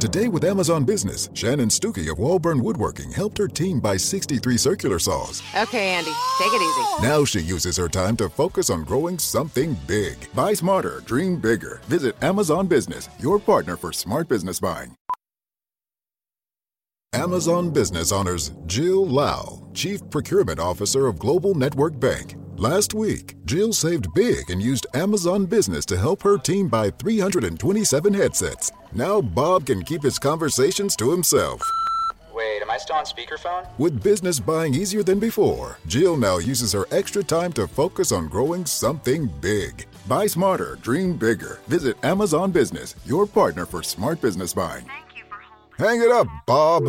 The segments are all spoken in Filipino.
Today with Amazon Business, Shannon Stuckey of Walburn Woodworking helped her team buy 63 circular saws. Okay, Andy, take it easy. Now she uses her time to focus on growing something big. Buy smarter, dream bigger. Visit Amazon Business, your partner for smart business buying. Amazon Business honors Jill Lau, Chief Procurement Officer of Global Network Bank. Last week, Jill saved big and used Amazon Business to help her team buy 327 headsets. Now Bob can keep his conversations to himself. Wait, am I still on speakerphone? With business buying easier than before, Jill now uses her extra time to focus on growing something big. Buy smarter, dream bigger. Visit Amazon Business, your partner for smart business buying. Thank you for holding. Hang it up, Bob.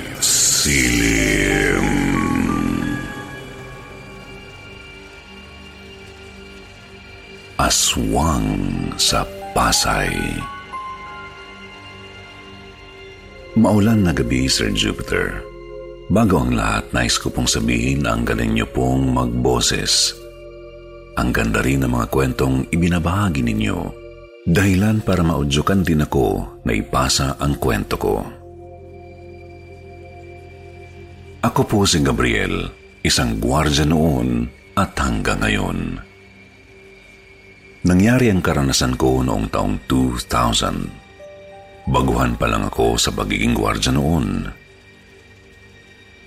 Aswang sa Pasay. Maulan na gabi, Sir Jupiter. Bago ang lahat, nais ko pong sabihin ang galing niyo pong magboses. Ang ganda rin ng mga kwentong ibinabahagi ninyo. Dahilan para maudyukan din ako na ipasa ang kwento ko. Ako po si Gabriel, isang gwardya noon at hanggang ngayon. Nangyari ang karanasan ko noong taong 2000. Baguhan pa lang ako sa pagiging gwardya noon.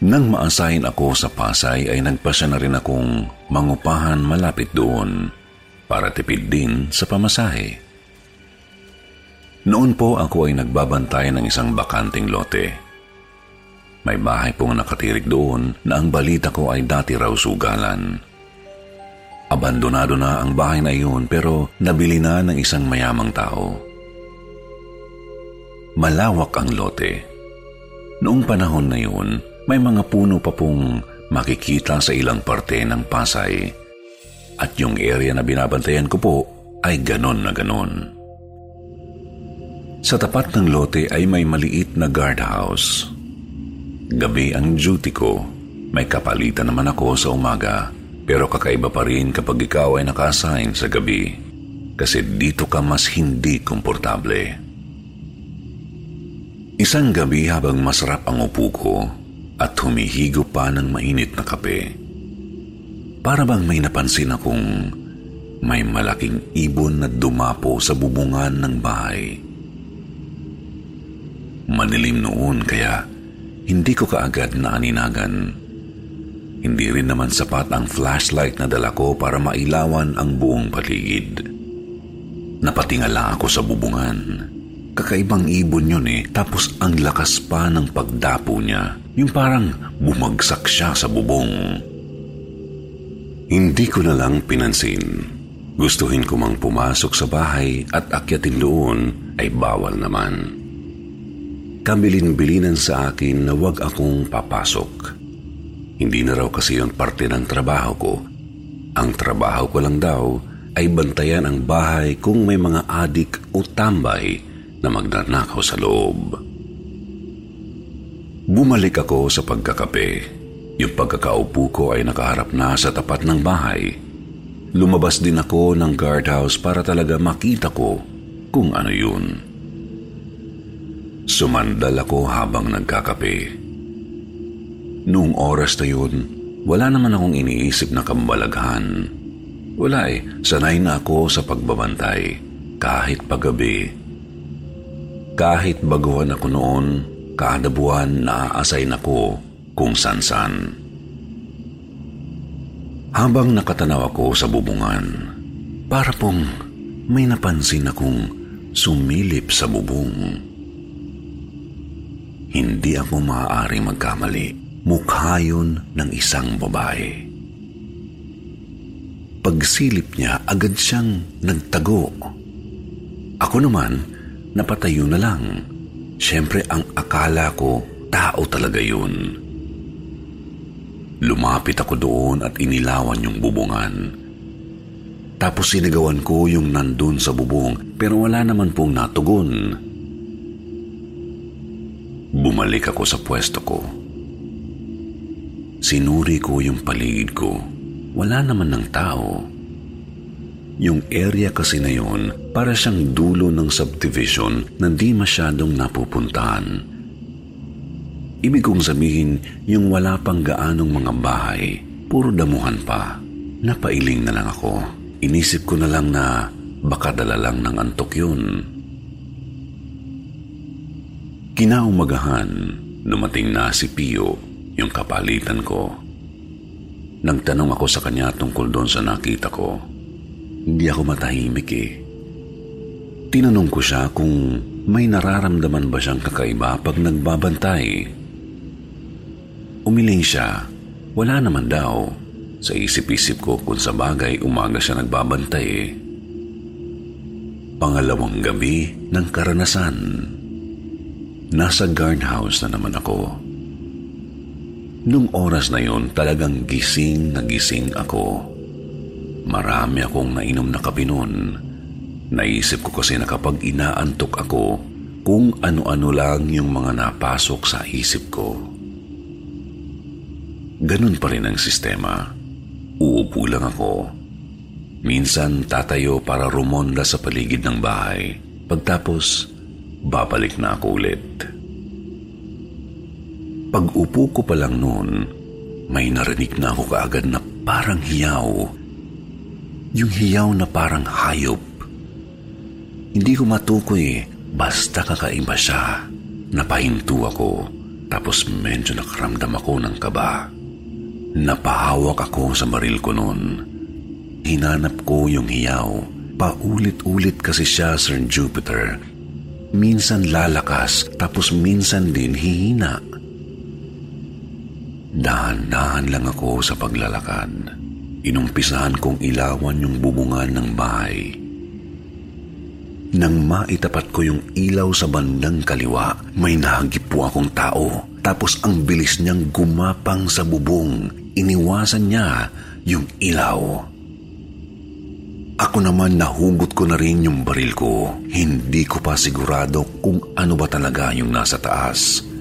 Nang maasahin ako sa Pasay ay nagpasya na rin akong mangupahan malapit doon para tipid din sa pamasahe. Noon po ako ay nagbabantay ng isang bakanting lote. May bahay pong nakatirik doon na ang balita ko ay dati raw sugalan. Abandonado na ang bahay na iyon pero nabili na ng isang mayamang tao. Malawak ang lote. Noong panahon na yun, may mga puno pa pong makikita sa ilang parte ng Pasay. At yung area na binabantayan ko po ay ganon na ganon. Sa tapat ng lote ay may maliit na guardhouse. Gabi ang duty ko, may kapalitan naman ako sa umaga pero kakaiba pa rin kapag ikaw ay naka-assign sa gabi kasi dito ka mas hindi komportable. Isang gabi habang masarap ang upo ko at humihigo pa ng mainit na kape. Para bang may napansin akong may malaking ibon na dumapo sa bubungan ng bahay. Manilim noon kaya hindi ko kaagad na aninagan. Hindi rin naman sapat ang flashlight na dala ko para mailawan ang buong paligid. Napatingala ako sa bubungan. Kakaibang ibon yun eh, tapos ang lakas pa ng pagdapo niya. Yung parang bumagsak siya sa bubong. Hindi ko na lang pinansin. Gustuhin ko mang pumasok sa bahay at akyatin doon ay bawal naman. Kabilin-bilinan sa akin na wag akong papasok. Hindi na raw kasi yon parte ng trabaho ko. Ang trabaho ko lang daw ay bantayan ang bahay kung may mga adik o tambay na magnanakaw sa loob. Bumalik ako sa pagkakape. Yung pagkakaupo ko ay nakaharap na sa tapat ng bahay. Lumabas din ako ng guardhouse para talaga makita ko kung ano yun. Sumandal ako habang nagkakape. Noong oras na yun, wala naman akong iniisip na kambalaghan. Wala eh, sanay na ako sa pagbabantay, kahit paggabi. Kahit baguhan ako noon, kada buwan na-assign ako kung san-san. Habang nakatanaw ako sa bubungan, para pong may napansin akong sumilip sa bubong. Hindi ako maaari magkamali mukha yun ng isang babae. Pagsilip niya, agad siyang nagtago. Ako naman, napatayo na lang. Siyempre, ang akala ko, tao talaga yun. Lumapit ako doon at inilawan yung bubungan. Tapos sinigawan ko yung nandun sa bubong pero wala naman pong natugon. Bumalik ako sa pwesto ko. Sinuri ko yung paligid ko. Wala naman ng tao. Yung area kasi na yun, para siyang dulo ng subdivision na di masyadong napupuntahan. Ibig kong sabihin, yung wala pang gaanong mga bahay, puro damuhan pa. Napailing na lang ako. Inisip ko na lang na baka dala lang ng antok yun. Kinaumagahan, dumating na si Pio yung kapalitan ko. Nagtanong ako sa kanya tungkol doon sa nakita ko. Hindi ako matahimik eh. Tinanong ko siya kung may nararamdaman ba siyang kakaiba pag nagbabantay. Umiling siya. Wala naman daw. Sa isip-isip ko kung sa bagay umaga siya nagbabantay eh. Pangalawang gabi ng karanasan. Nasa guardhouse na naman ako. Nung oras na yon talagang gising na gising ako. Marami akong nainom na kape noon. Naisip ko kasi na kapag inaantok ako, kung ano-ano lang yung mga napasok sa isip ko. Ganun pa rin ang sistema. Uupo lang ako. Minsan tatayo para rumonda sa paligid ng bahay. Pagtapos, babalik na ako ulit. Pag-upo ko pa lang noon, may narinig na ako kaagad na parang hiyaw. Yung hiyaw na parang hayop. Hindi ko matukoy, basta kakaiba siya. Napahinto ako, tapos medyo nakaramdam ako ng kaba. Napahawak ako sa baril ko noon. Hinanap ko yung hiyaw. Paulit-ulit kasi siya, Sir Jupiter. Minsan lalakas, tapos minsan din hihina. Dahan-dahan lang ako sa paglalakad. Inumpisahan kong ilawan yung bubungan ng bahay. Nang maitapat ko yung ilaw sa bandang kaliwa, may nahagip po akong tao. Tapos ang bilis niyang gumapang sa bubong. Iniwasan niya yung ilaw. Ako naman nahugot ko na rin yung baril ko. Hindi ko pa sigurado kung ano ba talaga yung nasa taas.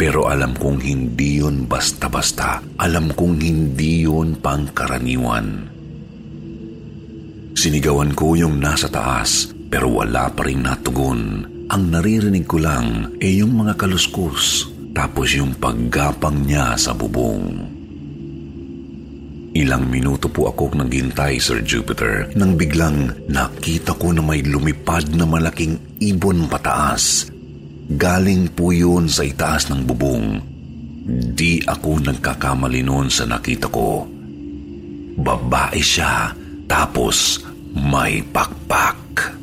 Pero alam kong hindi yun basta-basta. Alam kong hindi yun pangkaraniwan. Sinigawan ko yung nasa taas pero wala pa rin natugon. Ang naririnig ko lang ay yung mga kaluskus tapos yung paggapang niya sa bubong. Ilang minuto po ako naghintay, Sir Jupiter, nang biglang nakita ko na may lumipad na malaking ibon pataas Galing po yun sa itaas ng bubong. Di ako nagkakamali noon sa nakita ko. Babae siya, tapos may pakpak.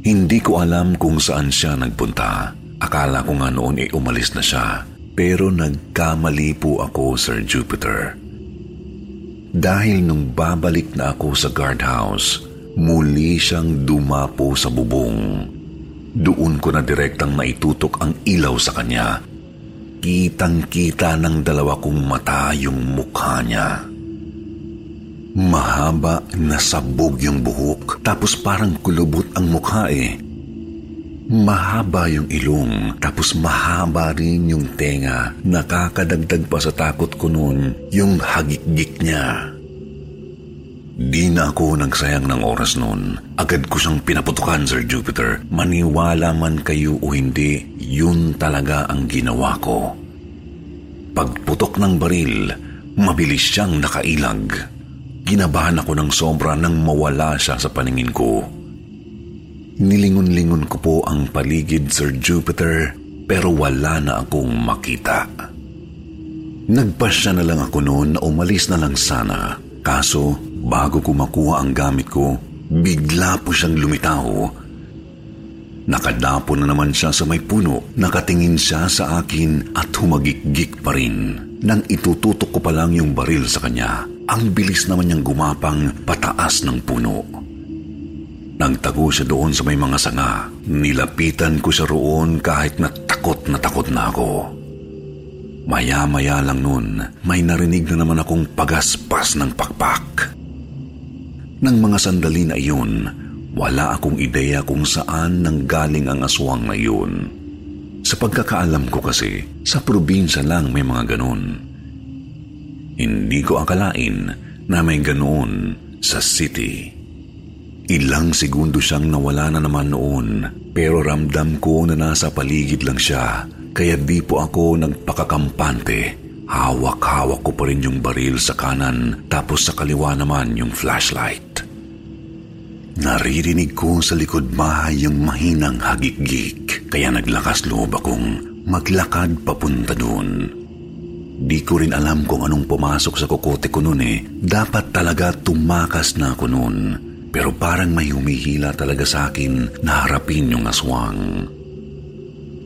Hindi ko alam kung saan siya nagpunta. Akala ko nga noon ay umalis na siya. Pero nagkamali po ako, Sir Jupiter. Dahil nung babalik na ako sa guardhouse, muli siyang dumapo sa bubong. Doon ko na direktang naitutok ang ilaw sa kanya. Kitang-kita ng dalawa kong mata yung mukha niya. Mahaba na sabog yung buhok tapos parang kulubot ang mukha eh. Mahaba yung ilong, tapos mahaba rin yung tenga. Nakakadagdag pa sa takot ko noon yung hagikgik niya. Di na ako nagsayang ng oras noon. Agad ko siyang pinaputukan, Sir Jupiter. Maniwala man kayo o hindi, yun talaga ang ginawa ko. Pagputok ng baril, mabilis siyang nakailag. Ginabahan ako ng sobra nang mawala siya sa paningin ko. Nilingon-lingon ko po ang paligid, Sir Jupiter, pero wala na akong makita. Nagpasya na lang ako noon na umalis na lang sana. Kaso, bago ko makuha ang gamit ko, bigla po siyang lumitaw. Nakadapo na naman siya sa may puno, nakatingin siya sa akin at humagikgik pa rin. Nang itututok ko pa lang yung baril sa kanya, ang bilis naman niyang gumapang pataas ng puno. Nagtago siya doon sa may mga sanga. Nilapitan ko siya roon kahit na takot na takot na ako. Maya-maya lang noon, may narinig na naman akong pagaspas ng pakpak. Nang mga sandali na iyon, wala akong ideya kung saan nanggaling ang aswang na iyon. Sa pagkakaalam ko kasi, sa probinsya lang may mga ganon. Hindi ko akalain na may ganon sa city. Ilang segundo siyang nawala na naman noon pero ramdam ko na nasa paligid lang siya kaya di po ako nagpakakampante. Hawak-hawak ko pa rin yung baril sa kanan tapos sa kaliwa naman yung flashlight. Naririnig ko sa likod bahay yung mahinang hagik-gik kaya naglakas loob akong maglakad papunta doon. Di ko rin alam kung anong pumasok sa kukote ko noon eh. Dapat talaga tumakas na ako noon pero parang may humihila talaga sa akin na harapin yung aswang.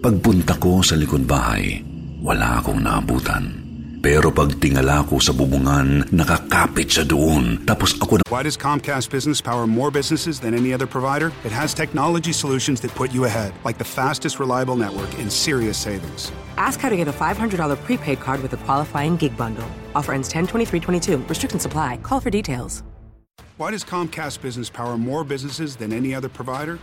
Pagpunta ko sa likod bahay, wala akong naabutan. Pero pag tingala ko sa bubungan, nakakapit siya doon. Tapos ako na... Why does Comcast Business power more businesses than any other provider? It has technology solutions that put you ahead, like the fastest reliable network and serious savings. Ask how to get a $500 prepaid card with a qualifying gig bundle. Offer ends 10 23 22. Restrictions apply. Call for details. Why does Comcast Business power more businesses than any other provider?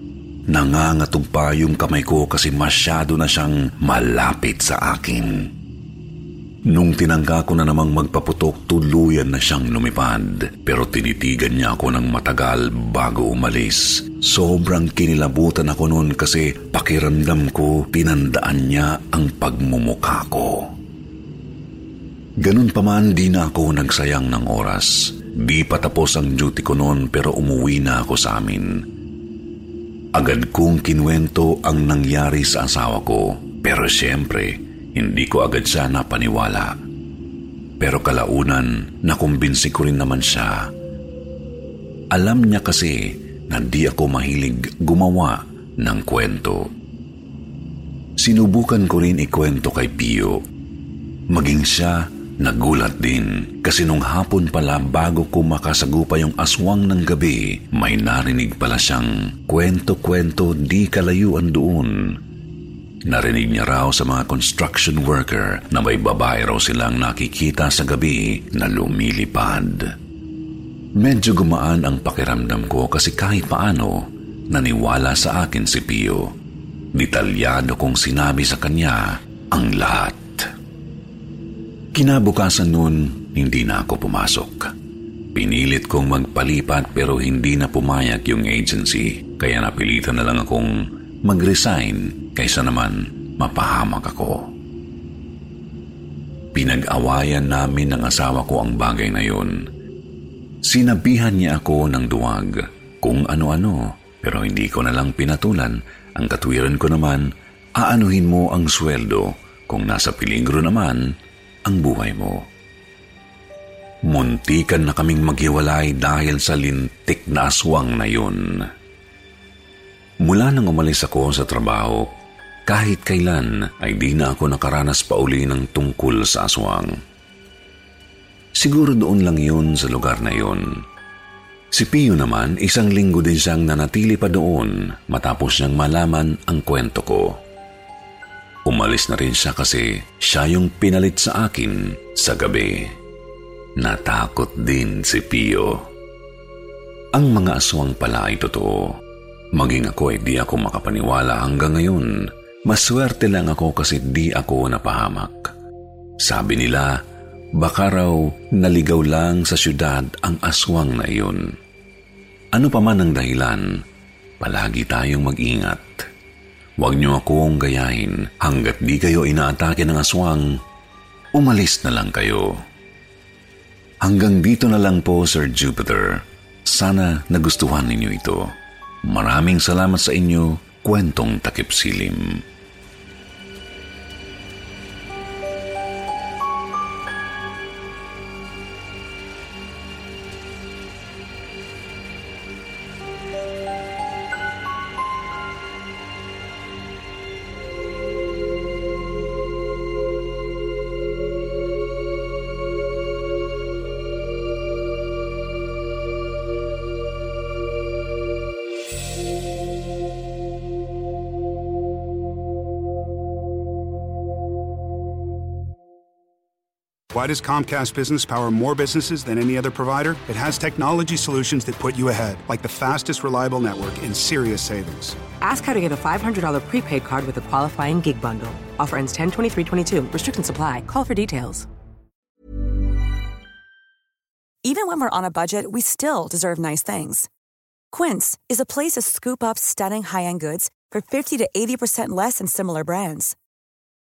Nangangatog yung kamay ko kasi masyado na siyang malapit sa akin. Nung tinangka ko na namang magpaputok, tuluyan na siyang lumipad. Pero tinitigan niya ako ng matagal bago umalis. Sobrang kinilabutan ako noon kasi pakiramdam ko tinandaan niya ang pagmumukha ko. Ganun pa man, di na ako nagsayang ng oras. Di pa tapos ang duty ko noon pero umuwi na ako sa amin. Agad kong kinwento ang nangyari sa asawa ko pero siyempre hindi ko agad siya napaniwala. Pero kalaunan nakumbinsi ko rin naman siya. Alam niya kasi na di ako mahilig gumawa ng kwento. Sinubukan ko rin ikwento kay Pio. Maging siya Nagulat din kasi nung hapon pala bago ko makasagupa yung aswang ng gabi, may narinig pala siyang kwento-kwento di kalayuan doon. Narinig niya raw sa mga construction worker na may babae raw silang nakikita sa gabi na lumilipad. Medyo gumaan ang pakiramdam ko kasi kahit paano, naniwala sa akin si Pio. Detalyado kong sinabi sa kanya ang lahat. Kinabukasan noon, hindi na ako pumasok. Pinilit kong magpalipat pero hindi na pumayag yung agency kaya napilitan na lang akong mag-resign kaysa naman mapahamak ako. Pinag-awayan namin ng asawa ko ang bagay na yun. Sinabihan niya ako ng duwag kung ano-ano pero hindi ko na lang pinatulan. Ang katwiran ko naman, aanuhin mo ang sweldo kung nasa peligro naman ang buhay mo. Muntikan na kaming maghiwalay dahil sa lintik na aswang na yun. Mula nang umalis ako sa trabaho, kahit kailan ay di na ako nakaranas pa uli ng tungkol sa aswang. Siguro doon lang yun sa lugar na yun. Si Pio naman, isang linggo din siyang nanatili pa doon matapos niyang malaman ang kwento ko. Umalis na rin siya kasi siya yung pinalit sa akin sa gabi. Natakot din si Pio. Ang mga aswang pala ay totoo. Maging ako ay di ako makapaniwala hanggang ngayon. Maswerte lang ako kasi di ako napahamak. Sabi nila, baka raw naligaw lang sa syudad ang aswang na iyon. Ano pa man ang dahilan, palagi tayong mag-ingat. Huwag niyo akong gayahin hanggat di kayo inaatake ng aswang, umalis na lang kayo. Hanggang dito na lang po, Sir Jupiter. Sana nagustuhan ninyo ito. Maraming salamat sa inyo, kwentong takip silim. Why does Comcast Business power more businesses than any other provider? It has technology solutions that put you ahead, like the fastest reliable network and serious savings. Ask how to get a $500 prepaid card with a qualifying gig bundle. Offer ends 10 23 22. Restrictions apply. Call for details. Even when we're on a budget, we still deserve nice things. Quince is a place to scoop up stunning high end goods for 50 to 80% less than similar brands.